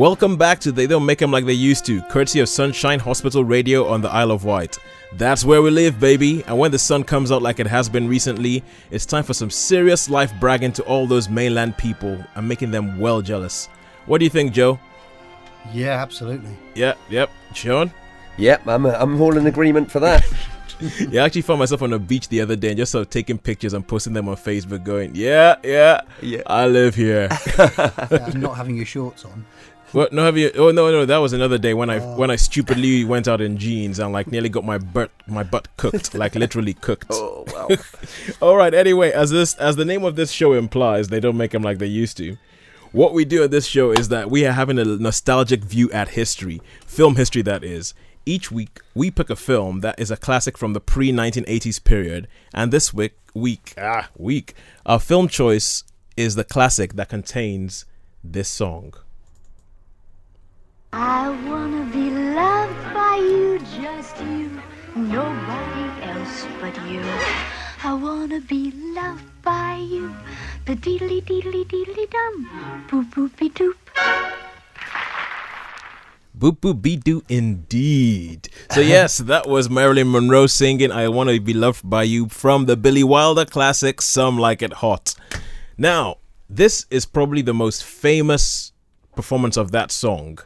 Welcome back to They Don't Make 'Em Like They Used to, courtesy of Sunshine Hospital Radio on the Isle of Wight. That's where we live, baby. And when the sun comes out like it has been recently, it's time for some serious life bragging to all those mainland people and making them well jealous. What do you think, Joe? Yeah, absolutely. Yeah, yep. Sean? Yep, I'm, uh, I'm all in agreement for that. yeah, I actually found myself on a beach the other day and just sort of taking pictures and posting them on Facebook, going, "Yeah, yeah, Yeah. I live here." Yeah, not having your shorts on. What? No, have you? Oh no, no, that was another day when I Oh. when I stupidly went out in jeans and like nearly got my butt my butt cooked, like literally cooked. oh, well. All right. Anyway, as this as the name of this show implies, they don't make them like they used to. What we do at this show is that we are having a nostalgic view at history, film history that is. Each week, we pick a film that is a classic from the pre 1980s period, and this week, week, ah, week, our film choice is the classic that contains this song. I wanna be loved by you, just you, nobody else but you. I wanna be loved by you, the deedly deedly deedly dum, boop boopy doop. Boop boop be do indeed. So yes, that was Marilyn Monroe singing "I Want to Be Loved by You" from the Billy Wilder classic "Some Like It Hot." Now, this is probably the most famous performance of that song.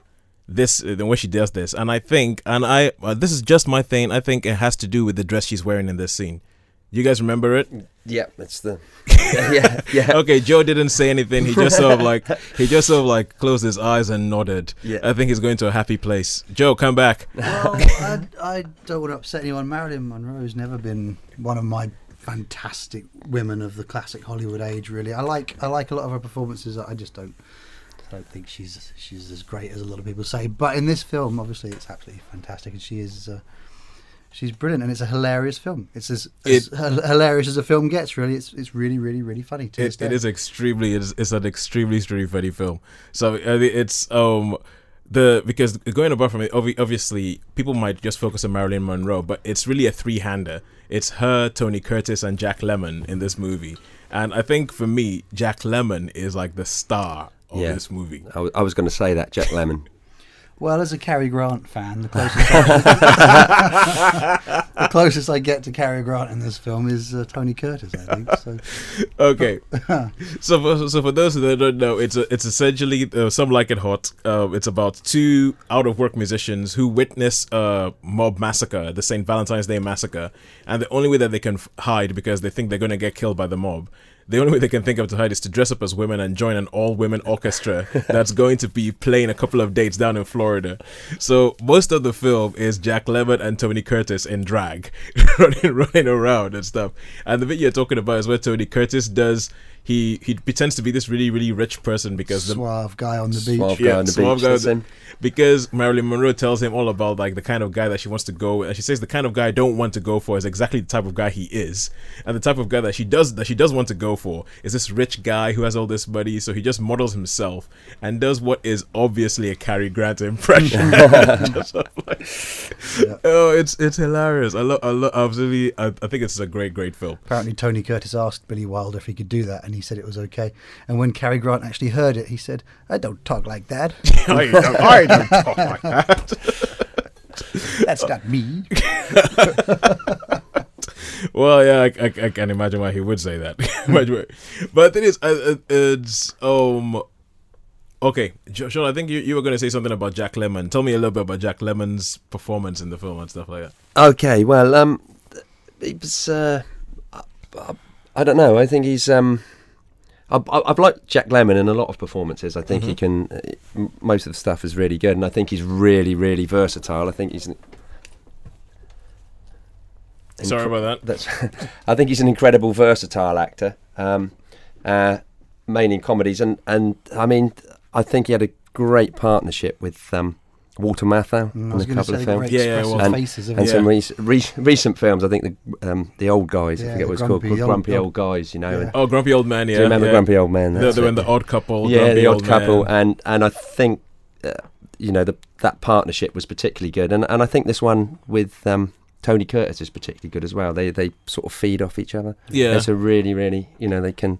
This uh, the way she does this, and I think, and I uh, this is just my thing. I think it has to do with the dress she's wearing in this scene. You guys remember it? yeah it's the. yeah, yeah. Okay, Joe didn't say anything. He just sort of like he just sort of like closed his eyes and nodded. Yeah. I think he's going to a happy place. Joe, come back. Well, I, I don't want to upset anyone. Marilyn Monroe's never been one of my fantastic women of the classic Hollywood age. Really, I like I like a lot of her performances. I just don't I don't think she's she's as great as a lot of people say. But in this film, obviously, it's absolutely fantastic, and she is. Uh, She's brilliant, and it's a hilarious film. It's as, as It- hil- hilarious as a film gets. Really, it's it's really, really, really funny. It, it is extremely. It's, it's an extremely, extremely funny film. So uh, it's um the because going apart from it, obviously people might just focus on Marilyn Monroe, but it's really a three-hander. It's her, Tony Curtis, and Jack Lemmon in this movie. And I think for me, Jack Lemmon is like the star of Yeah. this movie. I, w- I was going to say that, Jack Lemmon. Well, as a Cary Grant fan, the closest, I, the closest I get to Cary Grant in this film is uh, Tony Curtis. I think so. okay. so for, so for those that don't know, it's a, it's essentially uh, some like it hot. Uh, it's about two out of work musicians who witness a mob massacre, the St. Valentine's Day massacre, and the only way that they can f- hide because they think they're going to get killed by the mob. The only way they can think of to hide is to dress up as women and join an all women orchestra that's going to be playing a couple of dates down in Florida. So most of the film is Jack Lemmon and Tony Curtis in drag, running running around and stuff. And the bit you're talking about is where Tony Curtis does he he pretends to be this really really rich person because the Suave guy on the beach. Suave guy yeah, on the suave beach. guy that's with- him. because Marilyn Monroe tells him all about like the kind of guy that she wants to go with. and she says the kind of guy I don't want to go for is exactly the type of guy he is and the type of guy that she does that she does want to go for is this rich guy who has all this money so he just models himself and does what is obviously a Cary Grant impression Just sort of oh it's it's hilarious I love I love absolutely I, I think it's a great great film Apparently, Tony Curtis asked Billy Wilder if he could do that, and he said it was okay. And when Cary Grant actually heard it, he said, "I don't talk like that. I don't, I don't talk like that That's not me." Well, yeah, I, I, I can imagine why he would say that. But the thing is, uh, uh, it's um, okay, Jo- Sean. I think you, you were going to say something about Jack Lemmon. Tell me a little bit about Jack Lemmon's performance in the film and stuff like that. Okay, well, um, it was. Uh, I, I, I don't know. I think he's. Um, I, I've liked Jack Lemmon in a lot of performances. I think he can. Uh, most of the stuff is really good, and I think he's really, really versatile. I think he's. An, Sorry about that. That's. I think he's an incredible versatile actor. Um, uh, mainly in comedies, and and I mean, I think he had a great partnership with um, Walter Matthau Mm, I was a couple say of films. Yeah, yeah, well- And- faces. and Yeah. some rec- re- recent films. I think the um, the old guys. I forget the what it's called. grumpy called old- Grumpy old- Old Guys. You know. Yeah. And, Oh, Grumpy Old Man. Yeah, do you remember yeah. Grumpy Old Man? The, That's the, it. when the Odd Couple. yeah, Grumpy the Odd Old Couple, Man. and and I think uh, you know the, that partnership was particularly good, and and I think this one with um, Tony Curtis is particularly good as well. They they sort of feed off each other. Yeah. it's a really really you know they can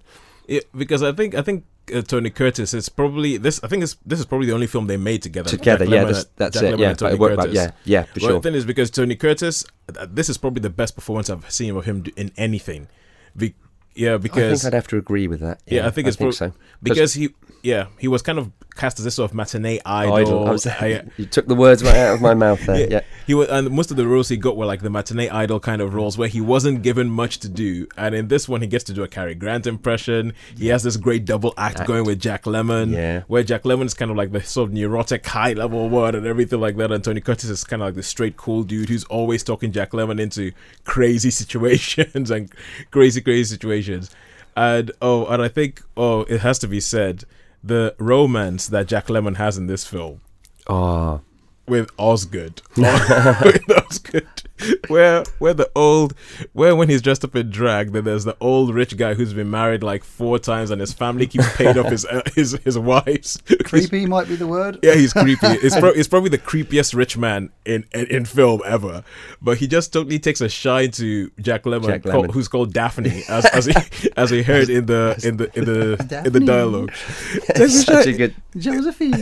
Yeah, because I think I think uh, Tony Curtis, it's probably this. I think it's, this is probably the only film they made together. Together, Jack yeah, Lemmon that's, that's Jack it. Yeah, Tony it worked out, Curtis. yeah, yeah, for Well, sure. the thing is because Tony Curtis, uh, this is probably the best performance I've seen of him in anything. Be- yeah, I because think I'd have to agree with that. yeah, I think it's think prob- so. because he yeah he was kind of cast as this sort of matinee idol. Idol. I was, I- you took the words right out of my mouth there. Yeah. he was, and most of the roles he got were like the matinee idol kind of roles where he wasn't given much to do. And in this one, he gets to do a Cary Grant impression. He has this great double act, Act. going with Jack Lemmon, Yeah. where Jack Lemmon is kind of like the sort of neurotic, high level one and everything like that. And Tony Curtis is kind of like the straight, cool dude who's always talking Jack Lemmon into crazy situations and crazy, crazy situations. And oh, and I think oh, it has to be said the romance that Jack Lemmon has in this film Oh, with Osgood. with Osgood. Where where the old where when he's dressed up in drag, then there's the old rich guy who's been married like four times and his family keeps paying off his uh, his his wives. Creepy might be the word. Yeah, he's creepy. It's, pro- it's probably the creepiest rich man in, in in film ever. But he just totally takes a shine to Jack Lemmon, Jack called- who's called Daphne, as as he as he heard in the in the in the in the Daphne. dialogue. it's such a good. Josephine.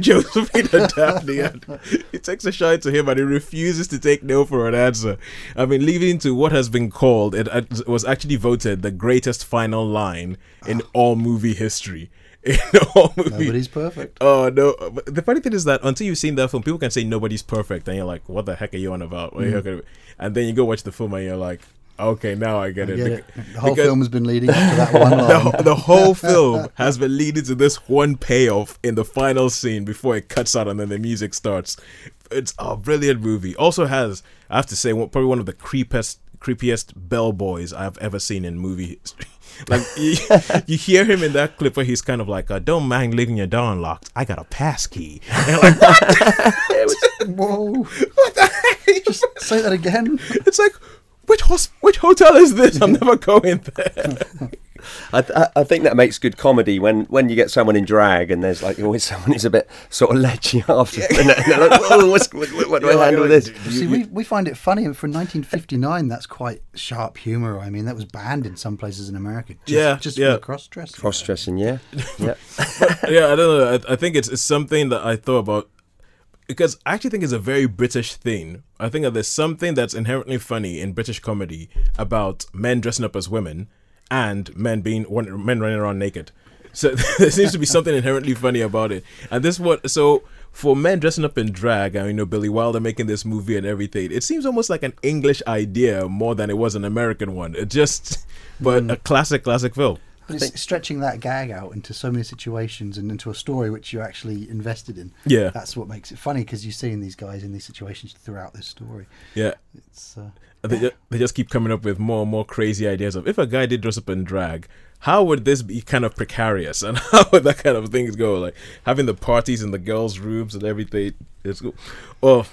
Josephine and Daphne. And he takes a shine to him and he refuses to take no for an answer. I mean, leading to what has been called, it, it was actually voted the greatest final line in ah. all movie history. In all movie. Nobody's perfect. Oh no! But the funny thing is that until you've seen that film, people can say nobody's perfect, and you're like, "What the heck are you on about?" What mm. are you? And then you go watch the film, and you're like, "Okay, now I get I it." get Bec- it. The whole because- film has been leading to that one the, the whole film has been leading to this one payoff in the final scene before it cuts out and then the music starts. It's a brilliant movie. Also has, I have to say, probably one of the creepiest, creepiest bellboys I've ever seen in movie history. Like you, you hear him in that clip where he's kind of like, uh, "Don't mind leaving your door unlocked. I got a pass key." And like, Whoa. Just say that again. it's like, which hos- which hotel is this? I'm never going there. I, th- I think that makes good comedy when, when you get someone in drag and there's like always someone who's a bit sort of ledgy after, and they're like, "Whoa, what, what do You're I like- handle you're this?" See, we, we find it funny. and For 1959, that's quite sharp humour. I mean, that was banned in some places in America. Just, Yeah, just yeah. cross dressing. Cross dressing, yeah, yeah. yeah, I don't know. I, I think it's, it's something that I thought about because I actually think it's a very British thing. I think that there's something that's inherently funny in British comedy about men dressing up as women and men being men running around naked. So there seems to be something inherently funny about it. And this what so for men dressing up in drag I mean, you know Billy Wilder making this movie and everything, it seems almost like an English idea more than it was an American one. It just but a classic classic film. But it's stretching that gag out into so many situations and into a story which you're actually invested in. Yeah. That's what makes it funny because you're seeing these guys in these situations throughout this story. Yeah. It's uh, they just, they just keep coming up with more and more crazy ideas of if a guy did dress up in drag, how would this be kind of precarious and how would that kind of things go? Like having the parties in the girls' rooms and everything. It's cool. Oh,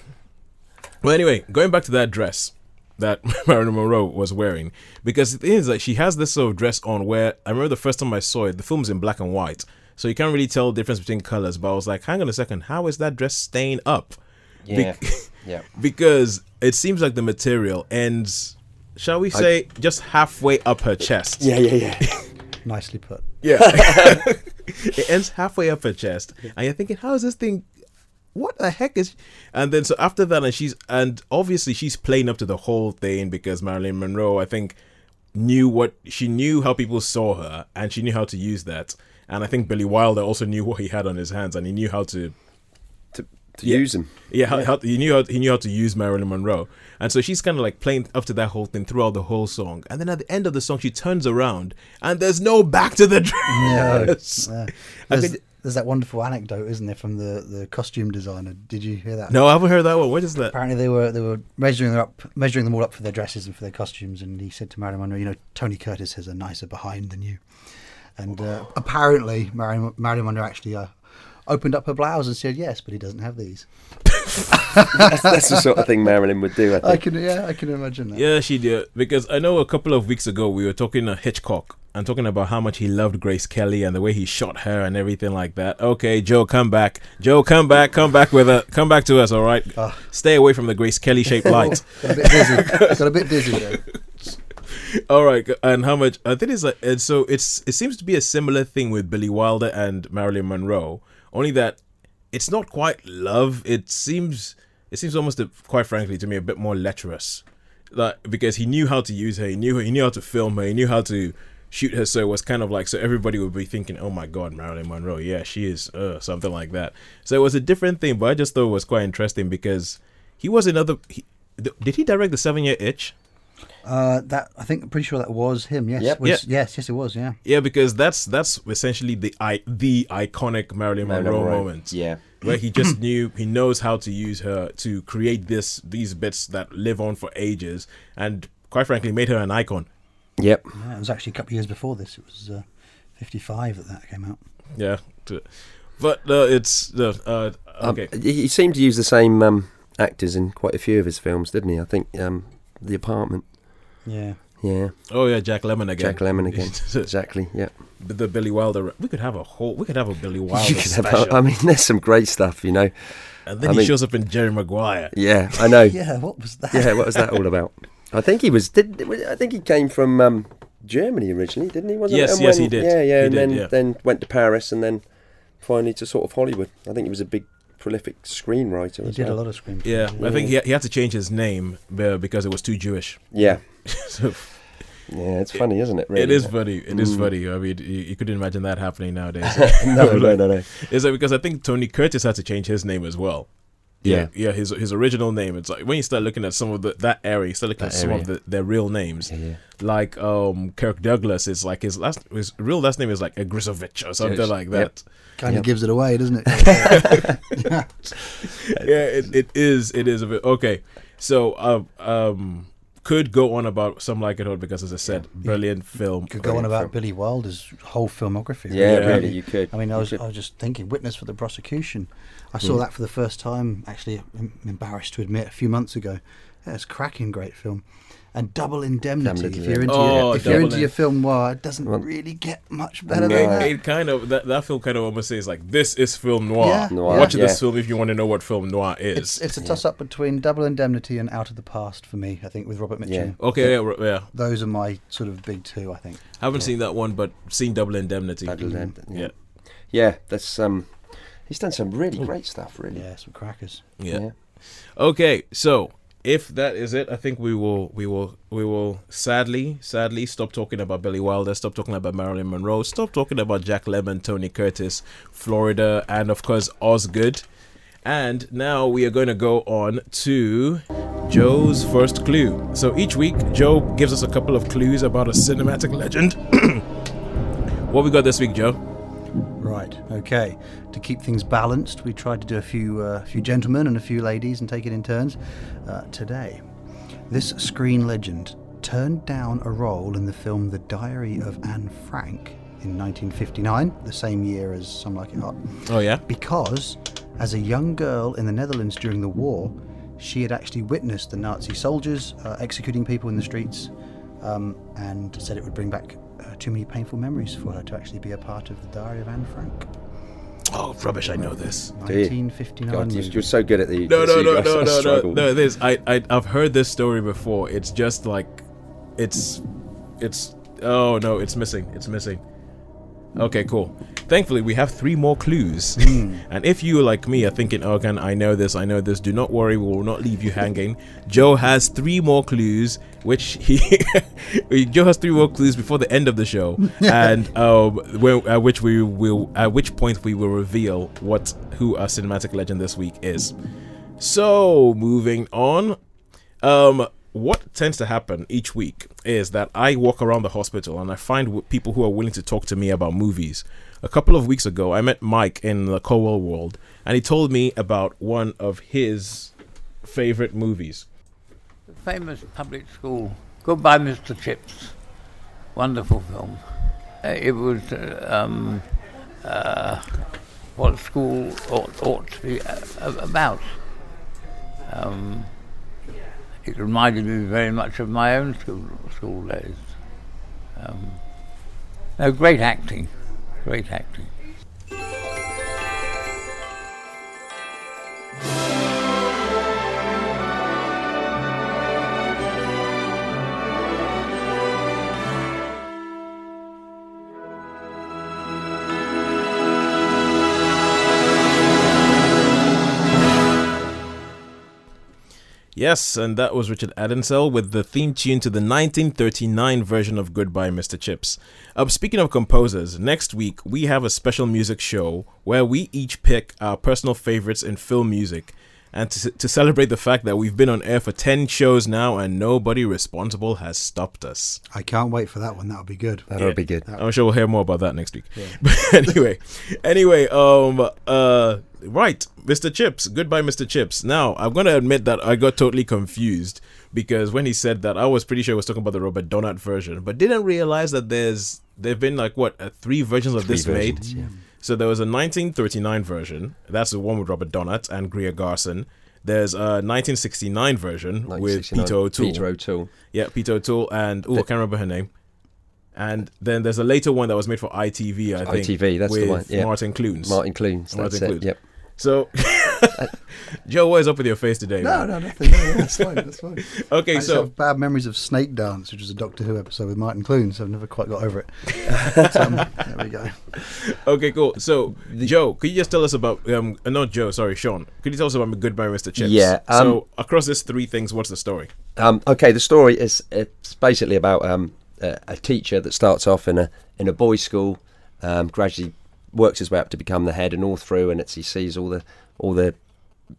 well, anyway, going back to that dress that Marilyn Monroe was wearing, because the thing is that she has this sort of dress on where I remember the first time I saw it, the film's in black and white, so you can't really tell the difference between colors. But I was like, hang on a second, how is that dress staying up? Yeah. Bec- Yeah. because it seems like the material ends, shall we say, just halfway up her chest. Yeah, yeah, yeah. nicely put. Yeah. it ends halfway up her chest. And you're thinking, how is this thing what the heck is and then so after that and she's and obviously she's playing up to the whole thing because Marilyn Monroe I think knew what she knew how people saw her and she knew how to use that and I think Billy Wilder also knew what he had on his hands and he knew how to to to Yeah. use him. yeah, how, how, he knew how he knew how to use Marilyn Monroe, and so she's kind of like playing up to that whole thing throughout the whole song, and then at the end of the song, she turns around and there's no back to the dress. Yeah. I There's, could- there's that wonderful anecdote, isn't there, from the, the costume designer? Did you hear that? no, I haven't heard that one. What is that? Apparently, they were they were measuring them up, measuring them all up for their dresses and for their costumes. And he said to Marilyn Monroe, "You know, Tony Curtis has a nicer behind than you." And uh, apparently, Marilyn, Marilyn Monroe actually uh, opened up her blouse and said, "Yes, but he doesn't have these." That's, that's the sort of thing Marilyn would do. I I can, yeah, I can imagine that. Yeah, she did because I know a couple of weeks ago we were talking to Hitchcock and talking about how much he loved Grace Kelly and the way he shot her and everything like that. Okay, Joe, come back. Joe, come back. Come back with a come back to us. All right. Ah. Stay away from the Grace Kelly shaped light. Got a bit dizzy. Got a bit dizzy there. All right, and how much? I think it's like, and so it's it seems to be a similar thing with Billy Wilder and Marilyn Monroe. Only that it's not quite love. It seems it seems almost, a, quite frankly, to me, a bit more lecherous. Like because he knew how to use her, he knew he knew how to film her, he knew how to shoot her. So it was kind of like so everybody would be thinking, "Oh my God, Marilyn Monroe, yeah, she is," uh, something like that. So it was a different thing, but I just thought it was quite interesting because he was another. He, did he direct the Seven Year Itch? Uh, that I think I'm pretty sure that was him. Yes, Yep. was, Yeah. yes, yes, it was. Yeah, Yeah, because that's that's essentially the I the iconic Marilyn Monroe, Monroe, moment. yeah. where he just knew he knows how to use her to create this these bits that live on for ages, and quite frankly, made her an icon. Yep. yeah, it was actually a couple of years before this. It was uh, 55 that that came out. Yeah, but uh, it's uh, uh, okay. Um, he he seemed to use the same um, actors in quite a few of his films, didn't he? I think um, The Apartment. Yeah, Yeah. oh yeah, Jack Lemmon again. Jack Lemmon again. exactly. Yeah. the Billy Wilder. We could have a whole. We could have a Billy Wilder You could have- special, I mean, there's some great stuff, you know. and then I he mean- shows up in Jerry Maguire. Yeah, I know. yeah. yeah. What was that? Yeah, what was that all about? I think he was. Did I think he came from um, Germany originally, didn't he? Wasn't Yes, it? And yes, when- he did. Yeah, yeah, He and did, then yeah. then went to Paris, and then finally to sort of Hollywood. I think he was a big, prolific screenwriter. He as did well. a lot of screenplays. Yeah, I think he he had to change his name uh, because it was too Jewish. Yeah, so yeah, it's funny, isn't it? Really? it is funny. It is Mm. funny. I mean, you, you couldn't imagine that happening nowadays. no, no, no, no. Is that because I think Tony Curtis had to change his name as well? Yeah. yeah. His his original name. It's like when you start looking at some of the that area, you start looking That at some of the, their real names. Yeah, yeah. Like um Kirk Douglas is like his last his real last name is like Agrisovich or something Yes. like Yep. that. kind Yep. of gives it away, doesn't it? yeah, it, it is. It is a bit okay. So um um could go on about some like it or because as I said, brilliant film. Could go on about film. Billy Wilder's whole filmography. Yeah, Yeah. really, you could. I mean, I was, could. I was just thinking, witness for the prosecution. I saw Mm. that for the first time, actually, I'm embarrassed to admit, a few months ago. Yeah, it's a cracking great film. And Double Indemnity, Indemnity, if you're yeah. into, Oh, your, if you're into your film noir, it doesn't Well, really get much better no. than that. It kind of that, that film kind of almost says like this is film noir. Yeah, Noir, Watch yeah. this film if you want to know what film noir is. It's, it's a toss up between Double Indemnity and Out of the Past for me, I think, with Robert Mitchum. Yeah. okay, yeah, yeah. Those are my sort of big two, I think. I haven't Yeah. sин that one, but seen Double Indemnity. Double Indemnity, Yeah, Yeah, that's um, he's done some really great stuff. Really. Yeah, some crackers. yeah. Okay, so if that is it, I think we will we will we will sadly sadly stop talking about Billy Wilder, stop talking about Marilyn Monroe, stop talking about Jack Lemmon, Tony Curtis, Florida, and of course Osgood. And now we are going to go on to Joe's first clue. So each week, Joe gives us a couple of clues about a cinematic legend. what we got this week, Joe? Right. Okay. To keep things balanced, we tried to do a few uh, few gentlemen and a few ladies and take it in turns. Uh, today, this screen legend turned down a role in the film The Diary of Anne Frank in 1959, the same year as Some Like It Hot, Oh yeah. because as a young girl in the Netherlands during the war, she had actually witnessed the Nazi soldiers uh, executing people in the streets, um, and said it would bring back too many painful memories for her to actually be a part of the Diary of Anne Frank. Oh rubbish! I know this. Do you? 1959. God, you're, you're so good at the. No, no, no, no, no, no, no. This I, I, I've heard this story before. It's just like, it's, it's. Oh no, it's missing. It's missing. Okay, cool. Thankfully, we have three more clues. and if you, like me, are thinking, "Oh, can I know this? I know this." Do not worry, we will not leave you hanging. Joe has three more clues, which he Joe has three more clues before the end of the show, and um, at which we will, at which point we will reveal what who our cinematic legend this week is. So, moving on. Um, what tends to happen each week is that I walk around the hospital and I find people who are willing to talk to me about movies. A couple of weeks ago, I met Mike in the Colwell world, and he told me about one of his favorite movies. famous public school. Goodbye, Mr. Chips. Wonderful film. Uh, it was uh, um, uh, what school ought, ought to be uh, about. Um, it reminded me very much of my own school, school days. Um, no, great acting. Great acting. Yes, and that was Richard Addinsell with the theme tune to the 1939 version of Goodbye, Mr. Chips. Uh, speaking of composers, next week we have a special music show where we each pick our personal favorites in film music. And to, to celebrate the fact that we've been on air for 10 shows now and nobody responsible has stopped us. I can't wait for that one. That'll be good. That'll Yeah. be good. I'm sure we'll hear more about that next week. But anyway, anyway, um, uh, right, Mr. Chips. Goodbye, Mr. Chips. Now, I'm gonna admit that I got totally confused because when he said that, I was pretty sure he was talking about the Robert Donat version, but didn't realize that there's there've been like what uh, three versions of Three this versions, made. yeah. So there was a 1939 version. That's the one with Robert Donat and Greer Garson. There's a 1969 version with Peter O'Toole. Peter O'Toole. Yeah, Peter O'Toole and oh, I can't remember her name. And then there's a later one that was made for ITV, I think. ITV, that's the with one, yeah. Martin Clunes. Martin Clunes. Martin That's it. Yep. So, Joe, what is up with your face today? No, man? no, nothing. No, yeah, that's fine. That's fine. Okay, just so have bad memories of Snakedance, which was a Doctor Who episode with Martin Clunes. So I've never quite got over it. so, um, there we go. okay, cool. So, Joe, could you just tell us about um, uh, not Joe, sorry, Sean. Could you tell us about Goodbye, Mr. Chips? Yeah, so um, across these three things, what's the story? Um, okay, the story is it's basically about um, a, a teacher that starts off in a in a boys' school, um, gradually works his way up to become the head, and all through, and it's he sees all the all the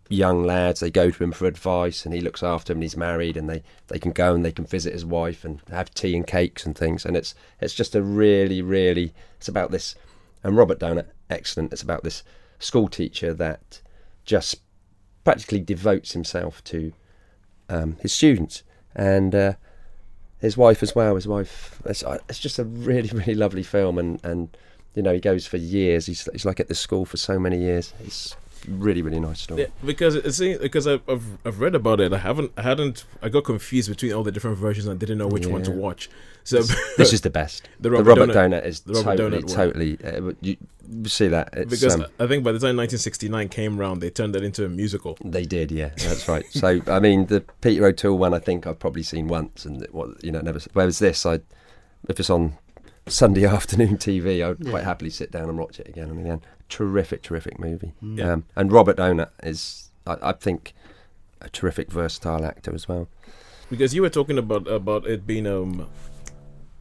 young lads. They go to him for advice, and he looks after them. And he's married, and they, they can go and they can visit his wife and have tea and cakes and things. And it's it's just a really really it's about this. And Robert Donat, excellent. It's about this school teacher that just practically devotes himself to um, his students and uh, his wife as well. His wife. It's, uh, it's just a really, really lovely film, and, and you know he goes for years. He's, he's like at this school for so many years. It's really, really nice story. Yeah, because it seems because I've, I've I've read about it. I haven't I hadn't I got confused between all the different versions and didn't know which one to watch. So This is the best. The The Robert Robert, Donat- Donut, is the Robert totally, Donut totally. Uh, you, see that? It's, because um, I think by the time 1969 came round, they turned that into a musical. They did, yeah, that's right. So, I mean, the Peter O'Toole one, I think I've probably seen once, and what you know, never. Whereas this, I, if it's on Sunday afternoon TV, I would quite happily sit down and watch it again and again. Terrific, terrific movie. Yeah. Um, and Robert Donat is, I, I think, a terrific, versatile actor as well. Because you were talking about about it being um,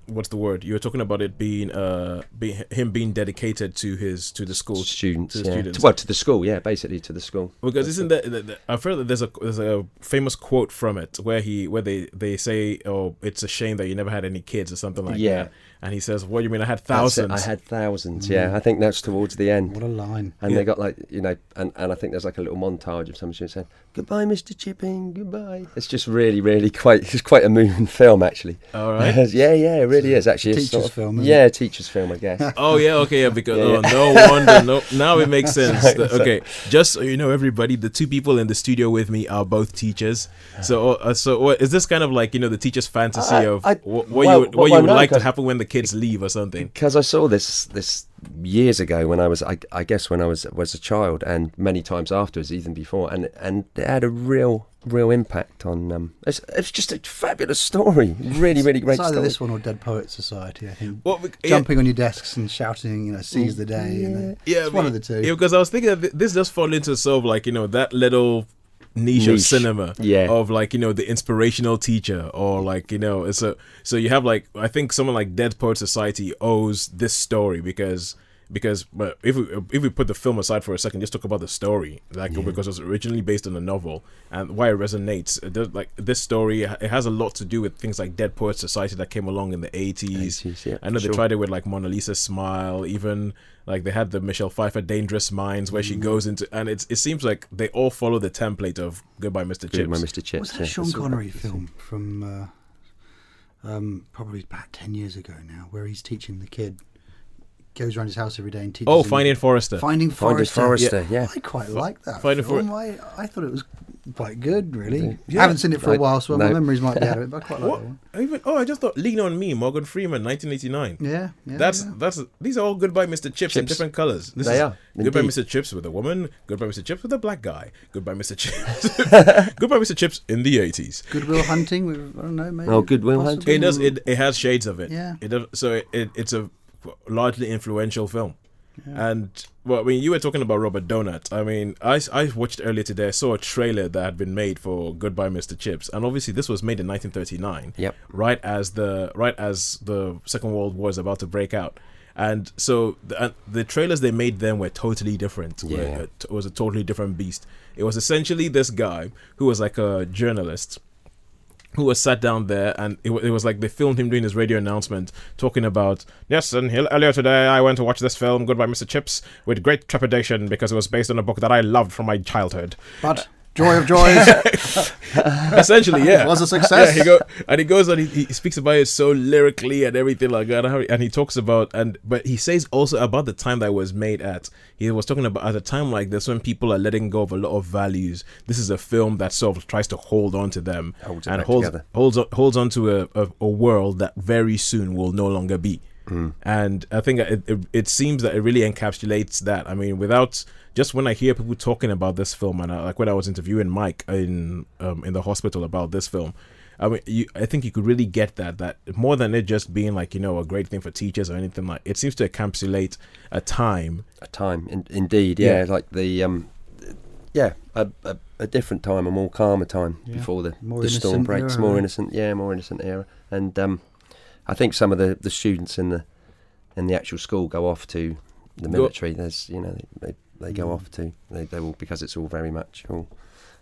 what's the word? You were talking about it being uh, be, him being dedicated to his to the school. Students, to the yeah. students. well, to the school, yeah, basically to the school. Because isn't that, that, that- I've heard that there's a there's a famous quote from it where he where they they say oh it's a shame that you never had any kids or something like that. Yeah. that and he says what do you mean I had thousands I had thousands, yeah. I think that's towards the end. What a line. And Yeah. they got like you know, and, and I think there's like a little montage of some students saying goodbye, Mr. Chipping, goodbye. It's just really, really quite. It's quite a moving film, actually. all right yeah, yeah, it really is actually. It's Teacher's sort of- film, isn't Yeah, teacher's film, I guess. Oh yeah, okay, yeah. Because Yeah, oh, no wonder, no. Now it makes sense. Sorry, that- okay, just so you know, everybody, the two people in the studio with me are both teachers. So, uh, so what, is this kind of like you know the teacher's fantasy I- of I- wh- what well, you would, what well, you would no, like to happen when the kids leave or something? because I saw this this years ago when I was I, I guess when I was was a child and many times afterwards even before and and it had a real real impact on um it's, it's just a fabulous story really really great It's either story this one or Dead Poets Society, I think. Well, bec- yeah. Jumping on your desks and shouting, you know, seize the day. You know. Yeah, it's one of the two. Yeah, because I was thinking that this does fall into sort of like you know that little niche, of cinema, Yeah. of like you know the inspirational teacher, or like you know it's a so you have like I think someone like Dead Poet Society owes this story because because but if we if we put the film aside for a second, just talk about the story, like because it was originally based on a novel and why it resonates. It does, like this story, it has a lot to do with things like Dead Poet Society that came along in the eighties. 80s, yeah, I know sure. they tried it with like Mona Lisa Smile, even like they had the Michelle Pfeiffer Dangerous Minds where she Mm. goes into and it's it seems like they all follow the template of Goodbye Mr. Chips. Good, my Mr. Chips What's that yeah. Sean Connery about- film from uh, um, probably about 10 years ago now, where he's teaching the kid, goes around his house every day and teaches Oh, him- Finding Forrester. Finding Finding Forrester. Forrester, yeah. I quite like that Finding film. I, I thought it was quite good, really. Yeah. I haven't seen it for a I- while, so my memories might be out of it, but I quite like What? that one. Even oh, I just thought Lean on Me, Morgan Freeman, 1989. Yeah, yeah. That's yeah. that's these are all Goodbye Mr. Chips, in different colors. This They is are, Goodbye indeed. Mr. Chips with a woman. Goodbye Mr. Chips with a black guy. Goodbye Mr. Chips. Goodbye Mr. Chips in the 80s. Goodwill Hunting. I don't know, maybe. Oh, Good Will possibly. Hunting. It does. It, it has shades of it. Yeah. It does, so it, it it's a largely influential film. And well, I mean, you were talking about Robert Donat. I mean, I, I watched earlier today. I saw a trailer that had been made for Goodbye, Mr. Chips, and obviously this was made in 1939. Yep. Right as the right as the Second World War is about to break out, and so the, uh, the trailers they made then were totally different. Yeah. Were- It was a totally different beast. It was essentially this guy who was like a journalist who was sat down there and it, it was like they filmed him doing his radio announcement talking about yes and he- earlier today i went to watch this film goodbye mr chips with great trepidation because it was based on a book that i loved from my childhood. But joy of joys, essentially yeah it was a success. yeah, he go and he goes on. He, he speaks about it so lyrically and everything like that. and how- And he talks about and but he says also about the time that it was made at. He was talking about at a time like this when people are letting go of a lot of values. This is a film that sort of tries to hold on to them Holds and holds together. holds on- holds on to a, a, a world that very soon will no longer be. And I think it, it, it seems that it really encapsulates that. I mean, without just when I hear people talking about this film, and I, like when I was interviewing Mike in um, in the hospital about this film, I mean, you, I think you could really get that that more than it just being like you know a great thing for teachers or anything like. It seems to encapsulate a time. a time in, indeed yeah, Yeah. like the um yeah a, a, a different time a more calmer time Yeah. before the, More the storm breaks era, more right? innocent yeah more innocent era and um i think some of the the students in the in the actual school go off to the military there's you know they they go Mm. off to they, they all because it's all very much all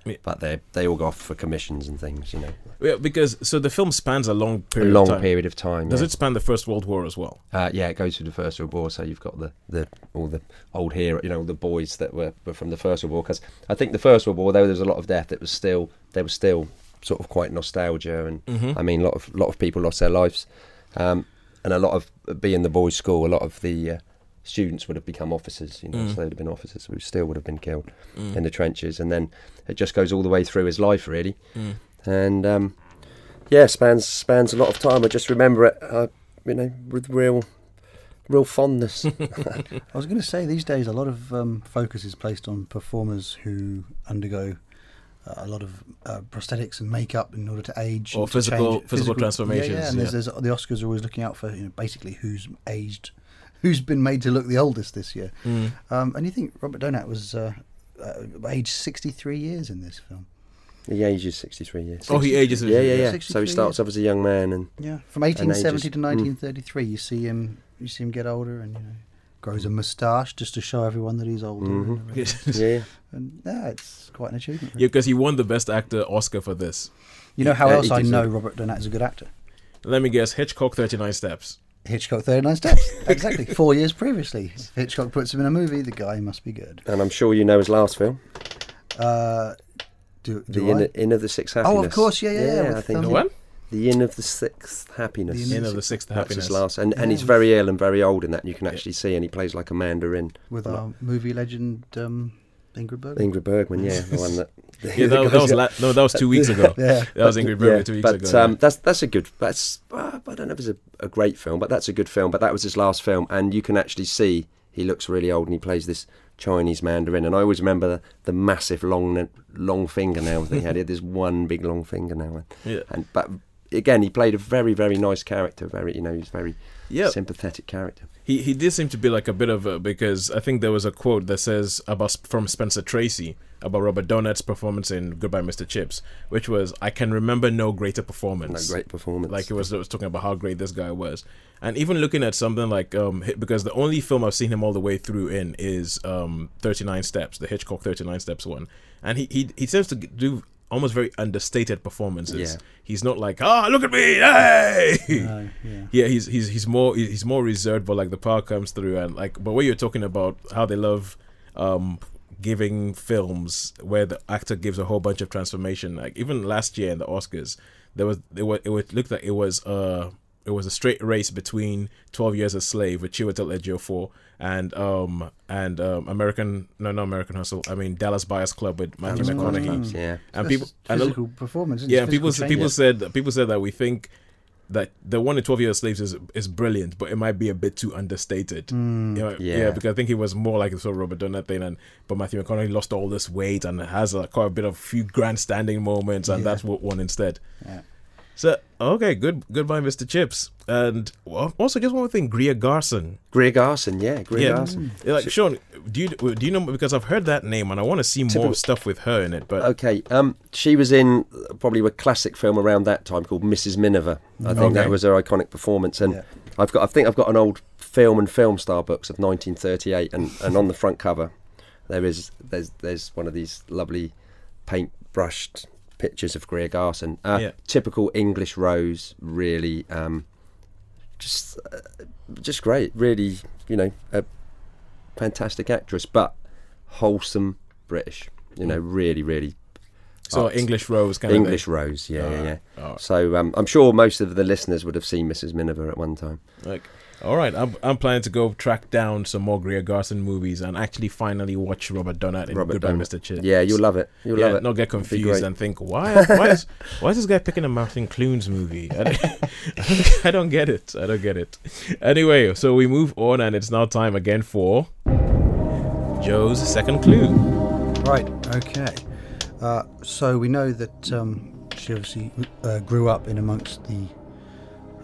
Yeah. but they they all go off for commissions and things you know Yeah, because so the film spans a long period. a long of time. period of time Does yeah. it span the First World War as well? Uh, yeah, it goes through the First World War. So you've got the, the all the old hero, you know, the boys that were, were from the First World War. Because I think the First World War, though there was a lot of death, it was still there was still sort of quite nostalgia, and Mm-hmm. I mean, a lot of lot of people lost their lives, um, and a lot of being the boys' school, a lot of the uh, students would have become officers. You know, Mm. so they'd have been officers who still would have been killed Mm. in the trenches, and then it just goes all the way through his life, really Mm. and um, yeah, spans spans a lot of time. I just remember it, uh, you know, with real, real fondness. I was going to say these days a lot of um, focus is placed on performers who undergo a lot of uh, prosthetics and makeup in order to age Or and to physical- change- physical Yeah, transformations, yeah, and yeah. There's, there's, the Oscars are always looking out for you know, basically who's aged, who's been made to look the oldest this year. Mm. Um, and you think Robert Donat was uh, uh, aged 63 years in this film? he ages sixty three years. Oh, he ages. yeah, yeah, yeah. So he starts years. off as a young man, and Yeah, from 1870 ages- to mm. 1933, you see him. You see him get older, and you know, grows a moustache just to show everyone that he's older. Mhm. and yeah, And yeah, it's quite an achievement. Yeah, because he won the Best Actor Oscar for this. You know how Yeah, else he I know deserved- Robert Donat is a good actor? Let me guess, Hitchcock, Thirty Nine Steps. Hitchcock 39 Steps. exactly. Four years previously. Hitchcock puts him in a movie, the guy must be good. and I'm sure you know his last film, Uh, do, The do Inn, I? Inn of the Six Happiness. Oh, of course, yeah, yeah, yeah, I think The he- what? The Inn of the Sixth Happiness. The Inn of the Sixth That's Happiness. his last, and, and he's very ill and very old in that. and You can actually see, and he plays like a mandarin. With a lot. our movie legend, um, Ingrid Bergman. Ingrid Bergman, yeah, the one that. Yeah, that, that was la- no, that was two weeks ago. Yeah. That was Ingrid Bergman two weeks but, ago. um, that's that's a good. That's uh, I don't know if it's a, a great film, but that's a good film. But that was his last film, and you can actually see he looks really old, and he plays this Chinese Mandarin. And I always remember the, the massive long long fingernail that he had. He had this one big long fingernail, yeah. and but again, he played a very very nice character. Very you know, he's very Yeah. sympathetic character. He he did seem to be like a bit of a because I think there was a quote that says about from Spencer Tracy about Robert Donat's performance in Goodbye Mr. Chips, which was I can remember no greater performance. No great performance. Like it was, it was talking about how great this guy was, and even looking at something like um because the only film I've seen him all the way through in is um Thirty Nine Steps, the Hitchcock Thirty Nine Steps one, and he he he seems to do almost very understated performances. Yeah. He's not like ah look at me hey. No, yeah. Yeah, he's he's he's more he's more reserved, but like the power comes through, and like but when you're talking about how they love um giving films where the actor gives a whole bunch of transformation, like even last year in the Oscars, there was it was it would look like it was uh it was a straight race between Twelve Years a Slave with Chiwetel Ejiofor and um and um American no no American Hustle I mean Dallas Buyers Club with Matthew McConaughey yeah. and people and a- physical performance. yeah, and people Physical people said people said that we think that the one in Twelve Years Slaves is is brilliant, but it might be a bit too understated. Mm. You know, yeah. Yeah. because I think he was more like a sort of Robert Donat thing, and but Matthew McConaughey lost all this weight and has a, quite a bit of few grandstanding moments, and Yeah. that's what won instead. Yeah. So okay, good goodbye, Mr. Chips. And also just one more thing, Greer Garson. Greer Garson, yeah, Greer Yeah. Garson. Yeah, Like Sean, do you do you know because I've heard that name and I want to see more Typical- stuff with her in it. But Okay, um, she was in probably a classic film around that time called Mrs. Miniver. I think that was her iconic performance, and Yeah. I've got I think I've got an old film and film star books of 1938, and, and on the front cover there is there's there's one of these lovely paint brushed pictures of Greer Garson. Uh, Yeah. Typical English rose, really, um, just uh, just great. Really, you know, a fantastic actress, but wholesome British. You know, really, really so art. English Rose kind English of Rose, yeah, yeah, yeah. So um, I'm sure most of the listeners would have seen Mrs. Miniver at one time. Like, all right, I'm I'm planning to go track down some more Greer Garson movies and actually finally watch Robert Donat in Robert Goodbye, Dunn. Mr. Chips. Yeah, you'll love it. You'll yeah, love it. not get confused and think why why is why is this guy picking a Martin Clunes movie? I don't, I don't get it. I don't get it. Anyway, so we move on, and it's now time again for Joe's second clue. Right. Okay. Uh, so we know that um, she obviously uh, grew up in amongst the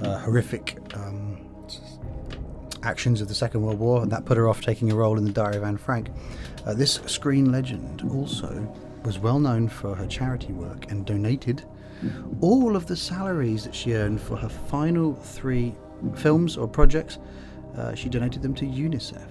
uh, horrific um, actions of the Second World War, and that put her off taking a role in the Diary of Anne Frank. Uh, this screen legend also was well known for her charity work and donated all of the salaries that she earned for her final three films or projects. Uh, she donated them to UNICEF.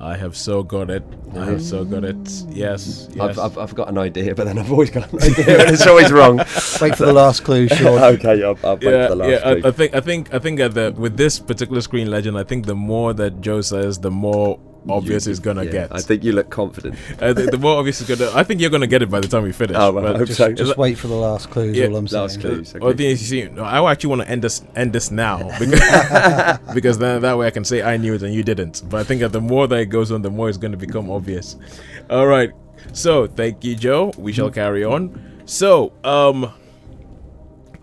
I have so got it. I have so got it. Yes, yes. I've, I've, I've got an idea, but then I've always got an idea, and it's always wrong. Wait for the last clue, Sean. okay, I'll, I'll wait yeah, for the last yeah. clue. I, I think, I think, I think, at the with this particular screen legend, I think the more that Joe says, the more obvious You- it's gonna yeah, get. I think you look confident. uh, the, the more obvious it's gonna. I think you're gonna get it by the time we finish. Oh, well, I hope Just, so. just wait for the last clue. Is Yeah, all I'm saying. last clues. Or the thing is, you see, no, I actually want to end this end this now because, because then that way I can say I knew it and you didn't. But I think that the more that it goes on, the more it's going to become obvious. All right. So thank you, Joe. We shall carry on. So, um,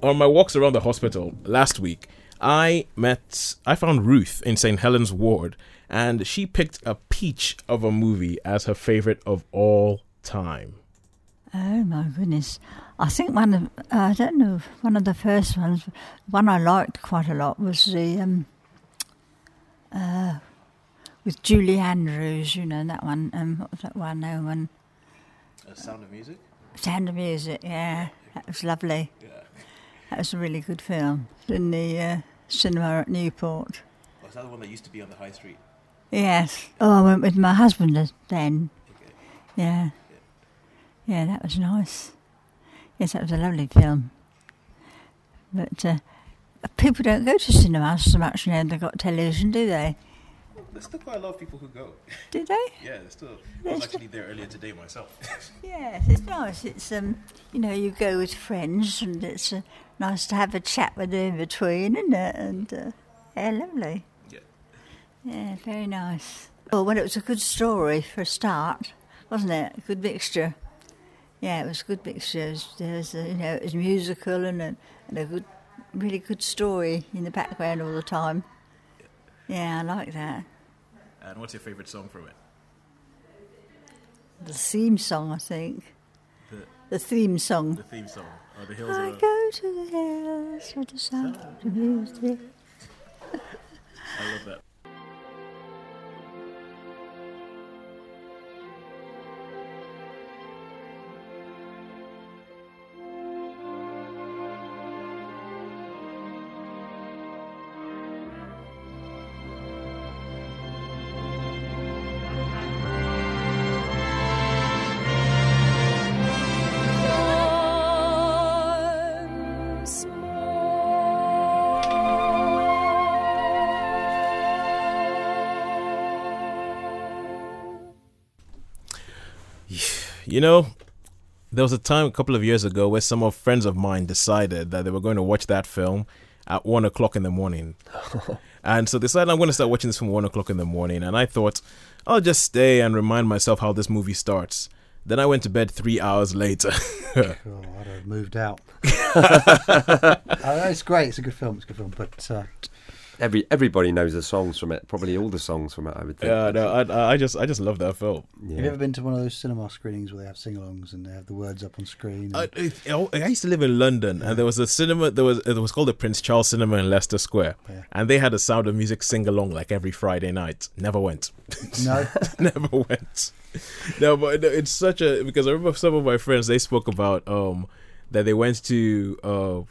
on my walks around the hospital last week, I met I found Ruth in St. Helens Ward, and she picked a peach of a movie as her favorite of all time. Oh my goodness! I think one of I don't know one of the first ones, one I liked quite a lot was the um, uh, with Julie Andrews. You know that one. Um, what was that one? No one. Sound of Music. Sound of Music. Yeah, that was lovely. Yeah. That was a really good film. In the uh, cinema at Newport. Was that the one that used to be on the high street? Yes. Oh, I went with my husband then. Yeah. Yeah, that was nice. Yes, that was a lovely film. But uh, people don't go to cinemas so much now they've got television, do they? There's still quite a lot of people who go. Do they? Yeah, there's still. I was actually there earlier today myself. Yes, it's nice. It's um, you know, you go with friends, and it's uh, nice to have a chat with them in between, isn't it? And uh, yeah, lovely. Yeah. Very nice. Well, well, it was a good story for a start, wasn't it? A good mixture. Yeah, it was a good mixture. It was, there was a, you know, it was musical and a, and a good, really good story in the background all the time. Yeah, I like that. and what's your favorite song from it? The theme song, I think. The- The theme song. The theme song. Or the Hills I of go to the hills with the sound of music. I love that. You know, there was a time a couple of years ago where some of friends of mine decided that they were going to watch that film at one o'clock in the morning. and so they decided I'm going to start watching this from one o'clock in the morning. And I thought, I'll just stay and remind myself how this movie starts. Then I went to bed three hours later. Oh, I'd have moved out. uh, it's great. It's a good film. It's a good film. But uh, Every everybody knows the songs from it. Probably all the songs from it. I would think. Yeah, no, I, I just I just love that film. Yeah. Have you ever been to one of those cinema screenings where they have sing-alongs and they have the words up on screen? and- I, I, I used to live in London, and there was a cinema. There was it was called the Prince Charles Cinema in Leicester Square, Yeah. and they had a Sound of Music sing along like every Friday night. Never went, no, never went. No, but it's such a because I remember some of my friends they spoke about um that they went to uh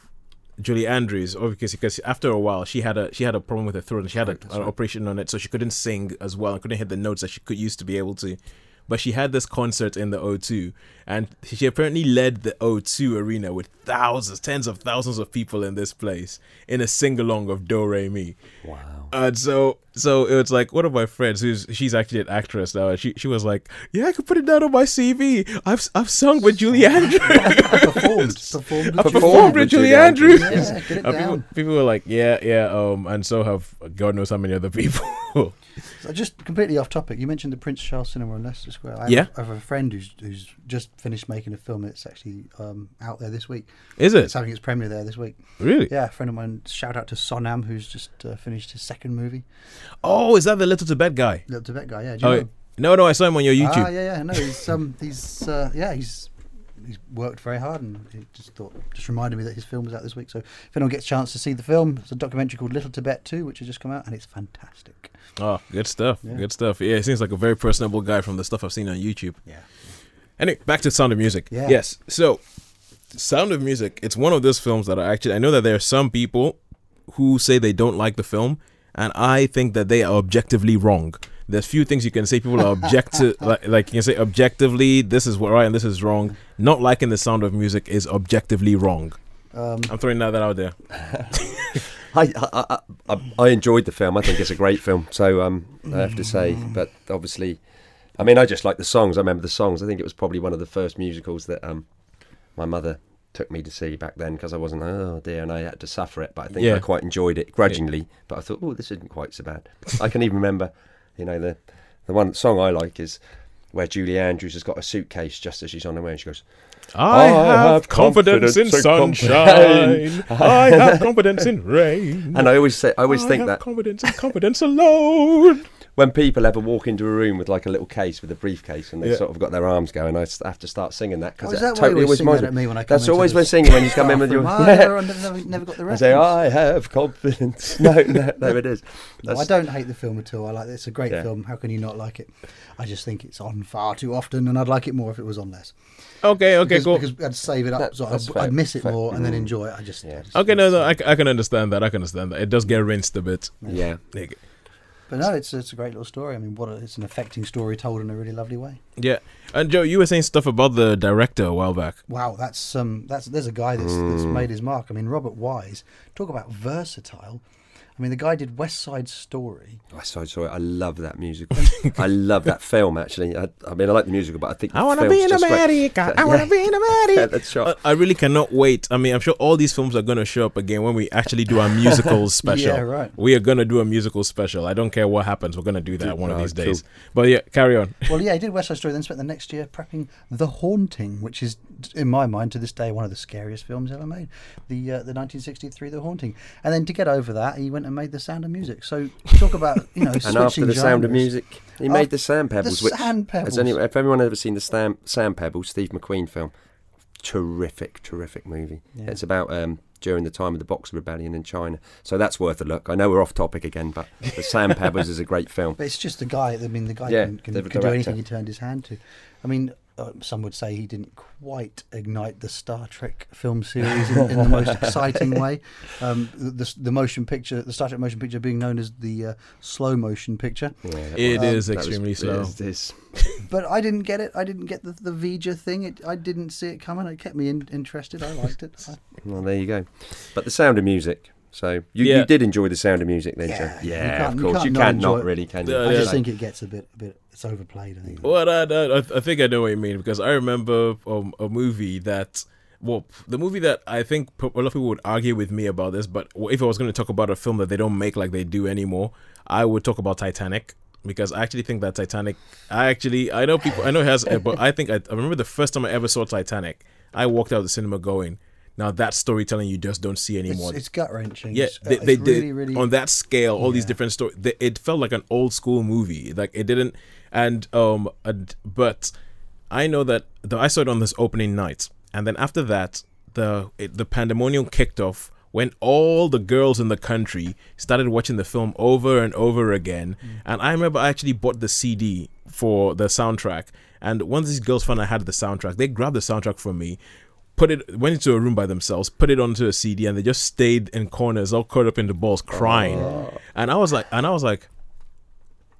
Julie Andrews, or because after a while she had a she had a problem with her throat and she had a, an right. operation on it, so she couldn't sing as well and couldn't hit the notes that she could used to be able to. But she had this concert in the O2, and she apparently led the O2 arena with thousands, tens of thousands of people in this place in a sing along of Do Re Mi. Wow. And so, so it was like one of my friends, who's she's actually an actress now. And she she was like, "Yeah, I could put it down on my CV. I've I've sung with Julie Andrews. I performed. performed I with performed with Julie Andrews." Yeah, get it And people, people were like, "Yeah, yeah," um, and so have God knows how many other people. So just completely off topic. You mentioned the Prince Charles Cinema in Leicester Square. I have, Yeah. I have a friend who's who's just finished making a film. It's actually um, out there this week. Is it? It's having its premiere there this week. really? Yeah, a friend of mine. Shout out to Sonam, who's just uh, finished his second movie. Oh, is that the little Tibet guy? Little Tibet guy. Yeah. Do you Oh, know no, no, I saw him on your YouTube. Ah, yeah, yeah. No, he's um, he's uh, yeah, he's he's worked very hard, and he just thought just reminded me that his film was out this week. So if anyone gets a chance to see the film, it's a documentary called Little Tibet Two, which has just come out, and it's fantastic. Oh, good stuff. Yeah. Good stuff. Yeah, he seems like a very personable guy from the stuff I've seen on YouTube. Yeah. Anyway, back to Sound of Music. Yeah. Yes. So, Sound of Music, it's one of those films that I actually, I know that there are some people who say they don't like the film, and I think that they are objectively wrong. There's few things you can say people are objective, like, like you can say objectively, this is what right and this is wrong. Not liking the sound of music is objectively wrong. Um, I'm throwing that out there. I, I, I, I, enjoyed the film. I think it's a great film. So um, I have to say, but obviously, I mean, I just like the songs. I remember the songs. I think it was probably one of the first musicals that um, my mother took me to see back then because I wasn't. Oh dear, and I had to suffer it. But I think Yeah. I quite enjoyed it grudgingly. But I thought, oh, this isn't quite so bad. I can even remember, you know, the the one song I like is where Julie Andrews has got a suitcase just as she's on her way, and she goes. I, I have, have confidence, in confidence in sunshine. I have confidence in rain. And I always say, I always I think have that confidence in confidence alone. When people ever walk into a room with like a little case with a briefcase and they Yeah. sort of got their arms going, I have to start singing that because Oh, that totally always always reminds that at me when I come That's always the when singing when you come in with your. staff room. Ah, never, never, never got the I say, I have confidence. No, no, no, it is. No, I don't hate the film at all. I like it. It's a great Yeah. film. How can you not like it? I just think it's on far too often, and I'd like it more if it was on less. Okay, okay, because, cool. Because I'd save it up, That- so I'd, fair, I'd miss it fair. more and then Mm. enjoy it. I just, Yeah. I just Okay, no, no, I, c- I can understand that. I can understand that. It does get rinsed a bit. Yeah. Like, But no, it's it's a great little story. I mean, what a, it's an affecting story told in a really lovely way. Yeah, and Joe, you were saying stuff about the director a while back. Wow, that's um, that's there's a guy that's that's Mm. made his mark. I mean, Robert Wise. Talk about versatile. I mean, the guy did West Side Story. I so sorry. I love that musical. I love that film. Actually, I, I mean, I like the musical, but I think I want to be in just great. America. I want to be in America. Yeah, that's right. I, I really cannot wait. I mean, I'm sure all these films are going to show up again when we actually do our musical special. Yeah, right. We are going to do a musical special. I don't care what happens. We're going to do that one of these cool. days. But yeah, carry on. Well, yeah, he did West Side Story. Then spent the next year prepping The Haunting, which is, in my mind, to this day, one of the scariest films ever made. The uh, the 1963 The Haunting, and then to get over that, he went and made The Sound of Music. So talk about you know and after the Sound of. Music, he After- made the Sand The Pebbles. which Sand Has Pebbles. any, if anyone ever seen the Sand, Sand Pebbles, Steve McQueen film? Terrific, terrific movie. Yeah. It's about um, during the time of the Boxer Rebellion in China, so that's worth a look. I know we're off topic again, but the Sand Pebbles is a great film. But it's just the guy. I mean, the guy Yeah, can, can, the can do anything he turned his hand to. I mean, uh, some would say he didn't quite ignite the Star Trek film series in, in the most exciting way. Um, the, the, the motion picture, the Star Trek motion picture, being known as the uh, slow motion picture. Yeah, It was- is that was- extremely slow. it is- But I didn't get it. I didn't get the the V'Ger thing. It, I didn't see it coming. It kept me in, interested. I liked it. I, Well, there you go. But the Sound of Music. So you, Yeah. you did enjoy the Sound of Music, then, Yeah, Joe? Yeah, can't- of you course. can't You can't enjoy not really, can you? Yeah, I yeah. just think it gets a bit a bit. It's overplayed. I think. Well, I, I, I think I know what you mean because I remember um, a movie that, well, the movie that I think a lot of people would argue with me about this, but if I was going to talk about a film that they don't make like they do anymore, I would talk about Titanic because I actually think that Titanic, I actually, I know people, I know it has, but I think I, I remember the first time I ever saw Titanic, I walked out of the cinema going, Now that storytelling you just don't see anymore. it's gut wrenching. yeah, they, uh, they did really, really on that scale. All these different stories. It felt like an old school movie. Like it didn't. And um, and- but I know that the, I saw it on this opening night, and then after that, the it, the pandemonium kicked off when all the girls in the country started watching the film over and over again. Mm. And I remember I actually bought the CD for the soundtrack. And once these girls found I had the soundtrack, they grabbed the soundtrack from me, put it, went into a room by themselves, put it onto a CD, and they just stayed in corners, all caught up in the balls, crying. Uh. And I was like, and I was like,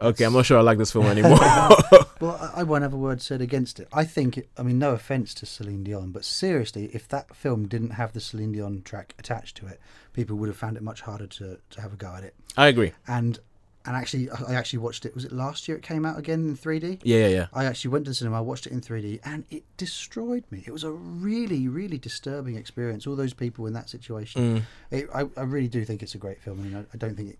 okay, I'm not sure I like this film anymore. Well, I, I won't have a word said against it. I think, it, I mean, no offense to Celine Dion, but seriously, if that film didn't have the Celine Dion track attached to it, people would have found it much harder to, to have a go at it. I agree. And and actually, I I actually watched it. Was it last year? It came out again in 3D. Yeah, yeah, yeah. I actually went to the cinema, I watched it in 3D, and it destroyed me. It was a really, really disturbing experience. All those people in that situation. It, I, I really do think it's a great film, and I, I don't think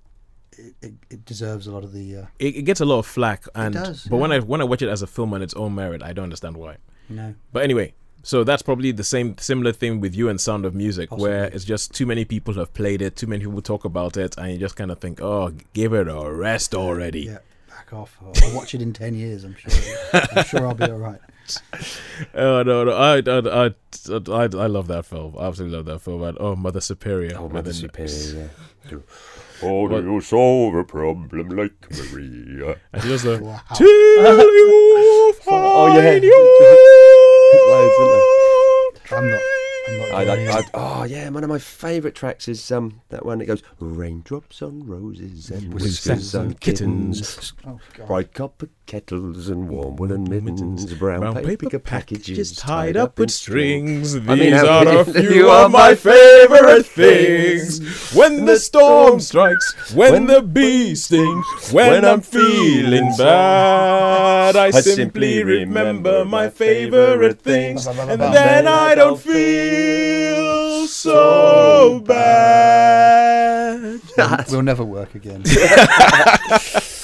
it, it, it, deserves a lot of the. Uh, It, it gets a lot of flack, and does, but when. I when I watch it as a film on its own merit, I don't understand why. no. But anyway, so that's probably the same similar thing with you and Sound of Music, where it's just too many people have played it, too many people talk about it, and you just kind of think, oh, give it a rest already. Yeah, back off. I'll, I'll watch it in 10 years, I'm sure. I'm sure I'll be all right. Oh no, no, I, I, I, I, I love that film. I absolutely love that film. And oh, Mother Superior. Oh, Mother Superior, yeah. How do you solve a problem like Maria? And she does the Wow. till you find Oh, yeah. Loads, isn't. I'm not. I'm not. I, doing I, oh yeah, one of my favourite tracks is um that one that goes raindrops on roses and whiskers on kittens, Oh, God. bright copper kettles and warm woolen mittens, brown, Brown paper, paper packages packages tied up with strings. These I mean, are a few you are of my my favorite things. things. When the storm strikes, when the bee stings, when I'm feeling bad, I simply remember my favorite things, and then I don't feel so bad. We'll never work again.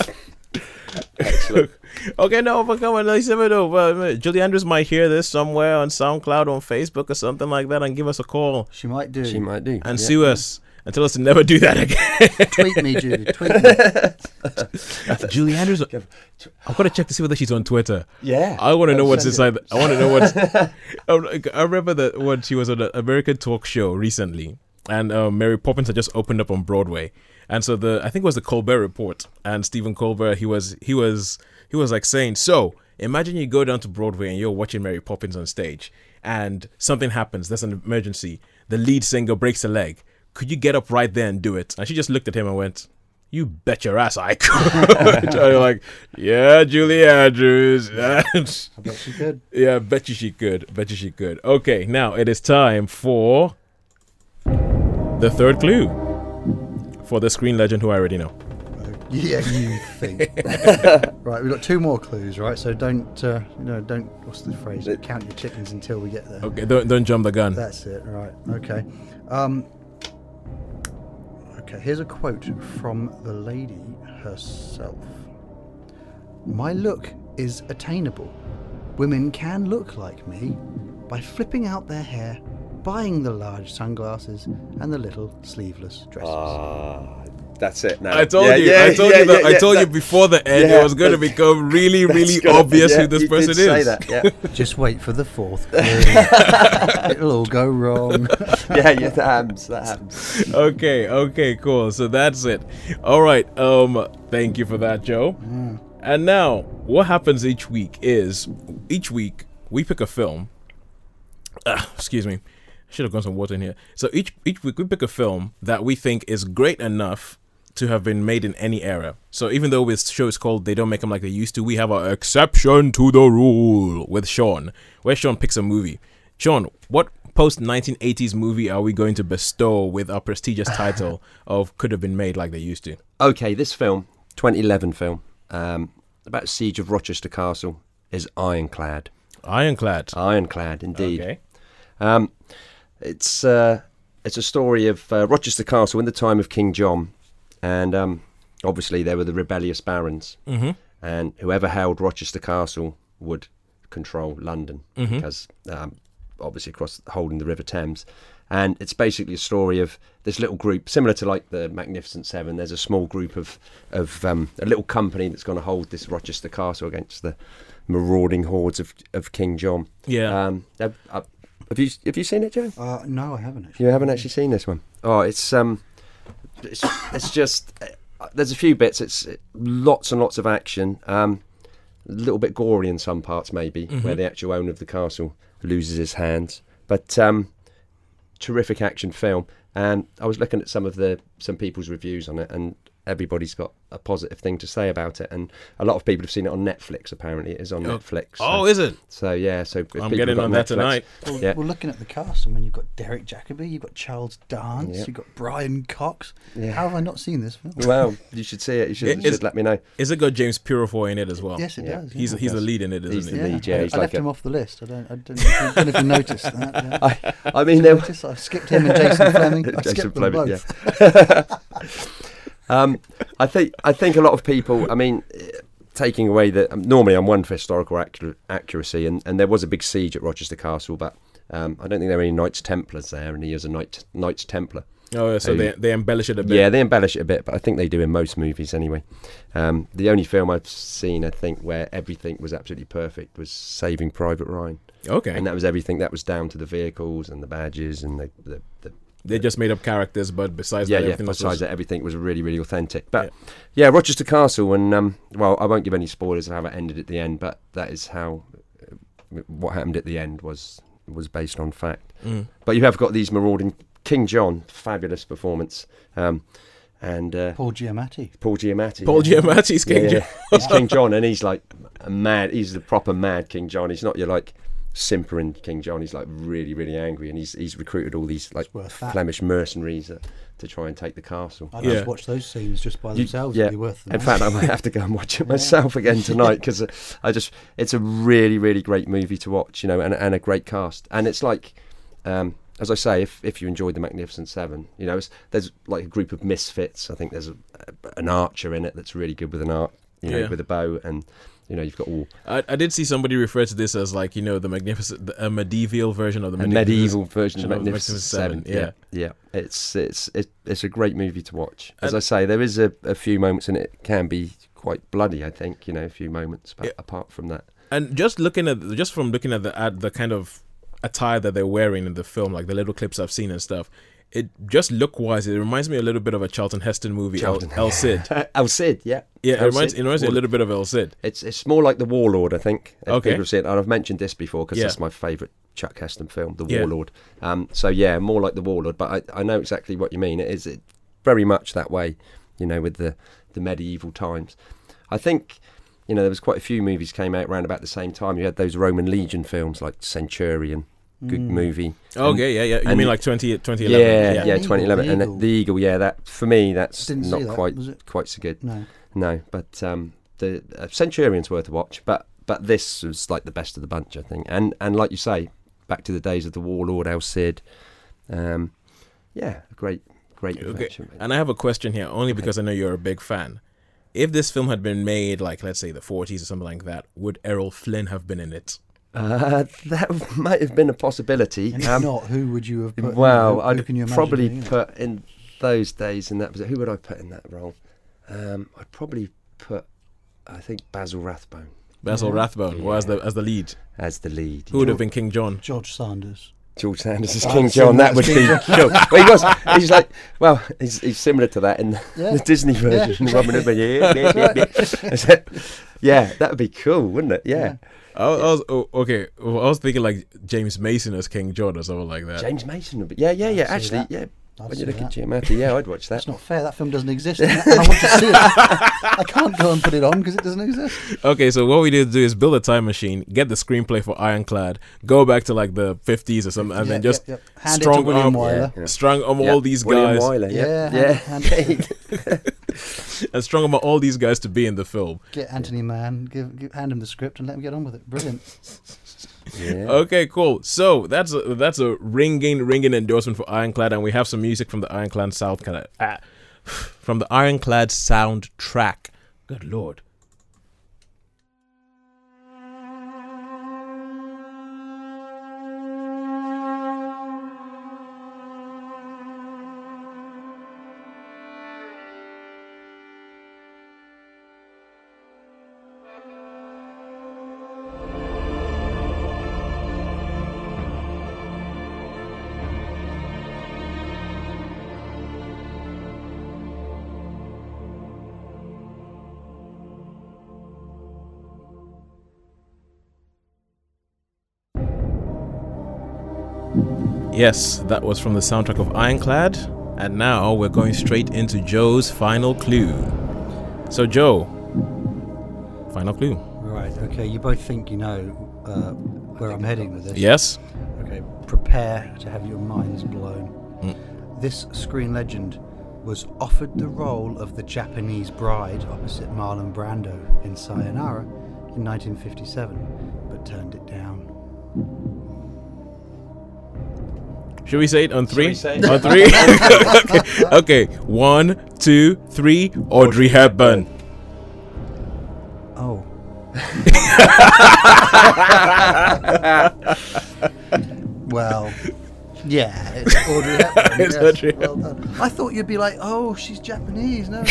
Okay, no, but come on, let's never know. But Julie Andrews might hear this somewhere on SoundCloud, on Facebook, or something like that, and give us a call She might do. She might do. and yeah. sue us and tell us to never do that again. Tweet me, Judy. Tweet me. Julie Andrews, I've got to check to see whether she's on Twitter. Yeah. I want to know what's send inside. I want to know what's. Um, I remember that when she was on an American talk show recently, and um, Mary Poppins had just opened up on Broadway, and so the I think it was the Colbert Report, and Stephen Colbert he was he was he was like saying, so imagine you go down to Broadway and you're watching Mary Poppins on stage, and something happens. There's an emergency. The lead singer breaks a leg. Could you get up right there and do it? And she just looked at him and went. You bet your ass I could. And you're like, yeah, Julie Andrews. I bet she could. Yeah, bet you she could. Bet you she could. Okay, now it is time for the third clue for the screen legend who I already know. Yeah, you think. right, we've got two more clues, right? So don't, uh, you know, don't. What's the phrase? Count your chickens until we get there. Okay, don't don't jump the gun. That's it. Right. Okay. Um, okay. Here's a quote from the lady herself. My look is attainable. Women can look like me by flipping out their hair, buying the large sunglasses and the little sleeveless dresses. Ah, that's it. No. I told Yeah, you. yeah, I told yeah, you that. yeah, I yeah, told you before the end. yeah, it was going to become really, really gonna- obvious yeah, who this you person did say is. that, yeah. Just wait for the fourth. It'll all go wrong. yeah, yeah, that happens. That happens. okay, okay, cool. So that's it. All right. Um, thank you for that, Joe. And now, what happens each week is each week we pick a film. Ah, excuse me. Should have gone some water in here. So each each week we pick a film that we think is great enough to have been made in any era. So even though this show is called They Don't Make Them Like They Used to, we have our exception to the rule with Sean, where Sean picks a movie. Sean, what post 1980s movie are we going to bestow with our prestigious title of Could Have Been Made Like They Used to? Okay, this film, 2011 film, um, about Siege of Rochester Castle, is ironclad. Ironclad. Ironclad, indeed. Okay. Um, it's uh, it's a story of uh, Rochester Castle in the time of King John, and um, obviously there were the rebellious barons, Mhm. and whoever held Rochester Castle would control London Mhm. because um, obviously across holding the River Thames, and it's basically a story of this little group, similar to like the Magnificent Seven. There's a small group of of um, a little company that's going to hold this Rochester castle against the marauding hordes of of King John. Yeah. Um, uh, have you have you seen it, Joe? Uh, no, I haven't actually. You haven't actually seen this one. Oh, it's um, it's, it's just uh, there's a few bits. It's uh, lots and lots of action. Um, a little bit gory in some parts, maybe, where the actual owner of the castle loses his hands. But um, terrific action film. And I was looking at some of the some people's reviews on it, and everybody's got a positive thing to say about it. And a lot of people have seen it on Netflix. Apparently, it is on Oh. Netflix. Oh, so, Oh, is it? so yeah. So if I'm getting got on that tonight. Well, Yeah. well, looking at the cast, I mean, you've got Derek Jacobi, you've got Charles Dance, Yeah. you've got Brian Cox. Yeah. How have I not seen this film? Well, you should see it. You should, It you should let me know. Is it got James Purefoy in it as well? Yes, it Yeah. does. He's yeah. he's the lead in it, isn't He's he? the yeah. lead, yeah, I, he's I like left a- him off the list. I don't. I don't, I don't know if you noticed that. Yeah. I, I mean, you there, notice? I skipped him and Jason Flemyng. I Jason skipped them Flemyng, both. Um, I think I think a lot of people. I mean, taking away that um, normally I'm one for historical accu- accuracy, and, and there was a big siege at Rochester Castle, but um, I don't think there were any Knights Templars there, and he is a Knight Knights Templar. Oh, yeah, so Who- they they embellish it a bit. Yeah, they embellish it a bit, but I think they do in most movies anyway. Um, the only film I've seen, I think, where everything was absolutely perfect was Saving Private Ryan, Okay. and that was everything. That was down to the vehicles and the badges and the the, the they just made up characters, but besides yeah, that, yeah. everything else Besides was- that, everything was really, really authentic. But yeah, Rochester Castle, and um, well, I won't give any spoilers of how it ended at the end, but that is how uh, what happened at the end was was based on fact. Mm. But you have got these marauding King John, fabulous performance, um, and uh, Paul Giamatti. Paul Giamatti. Paul yeah. Giamatti's Yeah, King yeah. John. He's King John, and he's like a mad. He's the proper mad King John. He's not your like simpering King John. He's like really, really angry, and he's he's recruited all these like worth that. Flemish mercenaries uh, to try and take the castle. I'd Yeah. just watch those scenes just by You- themselves. yeah. Be worth them. In fact, I might have to go and watch it myself again tonight because I just it's a really really great movie to watch, you know, and and a great cast. And it's like, um, as I say, if if you enjoyed the Magnificent Seven, you know, it's, there's like a group of misfits. I think there's a, an archer in it that's really good with an art, you know, Yeah. with a bow, and you know, you've got all I, I did see somebody refer to this as like you know the magnificent, the, a medieval version of the a medieval version of of Magnificent Seven. Yeah. yeah, yeah. It's it's it, it's a great movie to watch. As And- I say, there is a, a few moments in it can be quite bloody. I think you know a few moments, but Yeah. apart from that. And just looking at just from looking at the at the kind of attire that they're wearing in the film, like the little clips I've seen and stuff, it just look wise. It reminds me a little bit of a Charlton Heston movie, Charlton- El, El Cid. El Cid, yeah. Yeah, it reminds, Cid. it reminds me a little bit of El Cid. It's it's more like the Warlord, I think. Okay. people have seen and I've mentioned this before because Yeah. that's my favourite Chuck Heston film, The Yeah. Warlord. Um, so yeah, more like the Warlord, but I, I know exactly what you mean. It is it very much that way, you know, with the the medieval times. I think. You know, there was quite a few movies came out around about the same time. You had those Roman Legion films like Centurion, good Mm. movie. Okay, yeah, yeah. You and- mean like 20, 2011? Yeah, yeah, The Eagle, 2011, the and Eagle. the Eagle. Yeah, that for me, that's Didn't that, quite quite so good. No. No, but um, the uh, Centurion's worth a watch. But but this was like the best of the bunch, I think. And and like you say, back to the days of the Warlord, El Cid. Um, yeah, great great Okay. And I have a question here, only Okay. because I know you're a big fan. If this film had been made, like let's say the 40s or something like that, would Errol Flynn have been in it? Uh, that might have been a possibility. And if Um, not, who would you have put? well, who, who I'd can you probably doing it? put in those days in that. position. Who would I put in that role? Um, I'd probably put, I think Basil Rathbone Basil Yeah. Rathbone, or as the as the lead. as the lead. Who would have been King John? George Sanders. George Sanders as King assume John. That would be cool. Well, he was. He's like, well, he's, he's similar to that in Yeah. the Disney version. Yeah. Robin Hood. Yeah, yeah, yeah, yeah. yeah, that would be cool, wouldn't it? Yeah. I was, I was oh, okay. well, I was thinking like James Mason as King John or something like that. James Mason would. Yeah, yeah, yeah. Actually, yeah. I'd when you see look at that. Giamatti, yeah, I'd watch that. it's not fair. That film doesn't exist. and I want to see it. I can't go and put it on because it doesn't exist. Okay, so what we need to do is build a time machine, get the screenplay for Ironclad, go back to like the 50s or something, and Yeah, then just yeah, yeah. hand strong it to arm- Wyler. Yeah. strong arm Yeah, all these William guys Wyler, Yeah, yeah, hand- hand- and strong arm all these guys to be in the film. Get Anthony Mann, give, give, hand him the script, and let him get on with it. Brilliant. Yeah. Okay, cool. So that's a, that's a ringing ringing endorsement for Ironclad, and we have some music from the Ironclad sound ah, from the Ironclad soundtrack. Good lord. Yes, that was from the soundtrack of Ironclad. And now we're going straight into Joe's final clue. So, Joe, final clue. Right. Okay. You both think you know uh, where I'm heading with this. Yes? Okay. Prepare to have your minds blown. Mm. This screen legend was offered the role of the Japanese bride opposite Marlon Brando in Sayonara in 1957, but turned it down. Should we say it on three? we say it? On three? okay. okay. One, two, three. Audrey Hepburn. Oh. well, yeah, it's Audrey Hepburn. It's yes, Audrey well done. I thought you'd be like, oh, she's Japanese. No.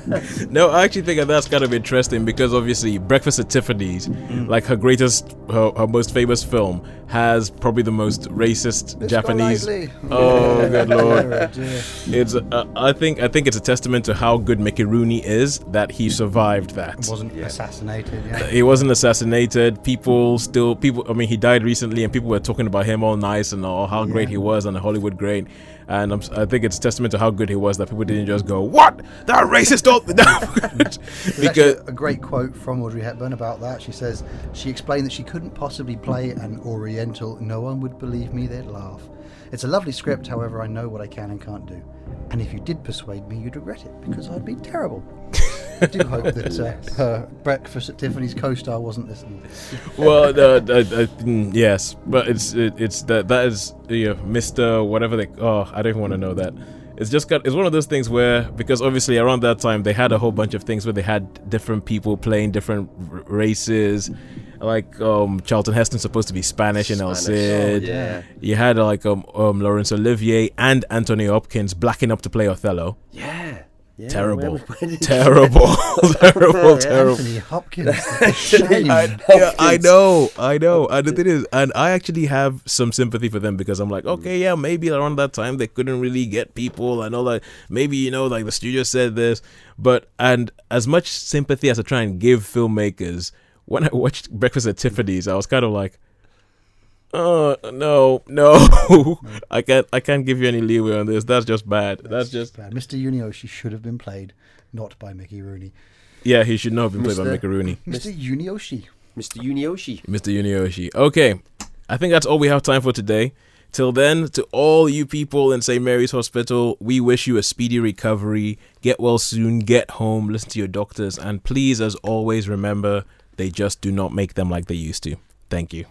No, I actually think that that's kind of interesting because obviously Breakfast at Tiffany's, Mm. like her greatest, her, her most famous film, has probably the most racist Mr. Japanese. Knightley. Oh, good lord! Oh. It's uh, I think I think it's a testament to how good Mickey Rooney is that he survived that. Wasn't assassinated. Yeah. He wasn't assassinated. People still people. I mean, he died recently, and people were talking about him all nice and all how great he was and the Hollywood great. And I'm, I think it's a testament to how good he was that people didn't just go, "What? That racist?" Don't because a great quote from Audrey Hepburn about that. She says she explained that she couldn't possibly play an Oriental. No one would believe me; they'd laugh. It's a lovely script, however, I know what I can and can't do. And if you did persuade me, you'd regret it because I'd be terrible. I do hope that uh, her Breakfast at Tiffany's co-star wasn't listening. well, uh, uh, uh, mm, yes, but it's it, it's that that is yeah, Mister whatever they. Oh, I don't even want to know that. It's just got. It's one of those things where because obviously around that time they had a whole bunch of things where they had different people playing different r- races. Like um, Charlton Heston's supposed to be Spanish in El Spanish. Cid. Oh, yeah. You had like um, um Laurence Olivier and Anthony Hopkins blacking up to play Othello. Yeah. Yeah Terrible, where- where did- terrible, terrible, terrible. Anthony Hopkins. I, yeah, I know, I know. And the thing is, and I actually have some sympathy for them because I'm like, mm. okay, yeah, maybe around that time they couldn't really get people I know, that. Maybe you know, like the studio said this, but and as much sympathy as I try and give filmmakers, when I watched Breakfast at Tiffany's, I was kind of like. Oh no, no! I can't. I can't give you any leeway on this. That's just bad. That's just bad. Mr. Yunioshi should have been played, not by Mickey Rooney. yeah. He should not have been played by Mickey Rooney. Mr. Yunioshi. Mr. Yunioshi. Mr. Yunioshi. Okay, I think that's all we have time for today. Till then, to all you people in St. Mary's Hospital, we wish you a speedy recovery. Get well soon, get home, listen to your doctors, and please, as always, remember they just do not make them like they used to. Thank you.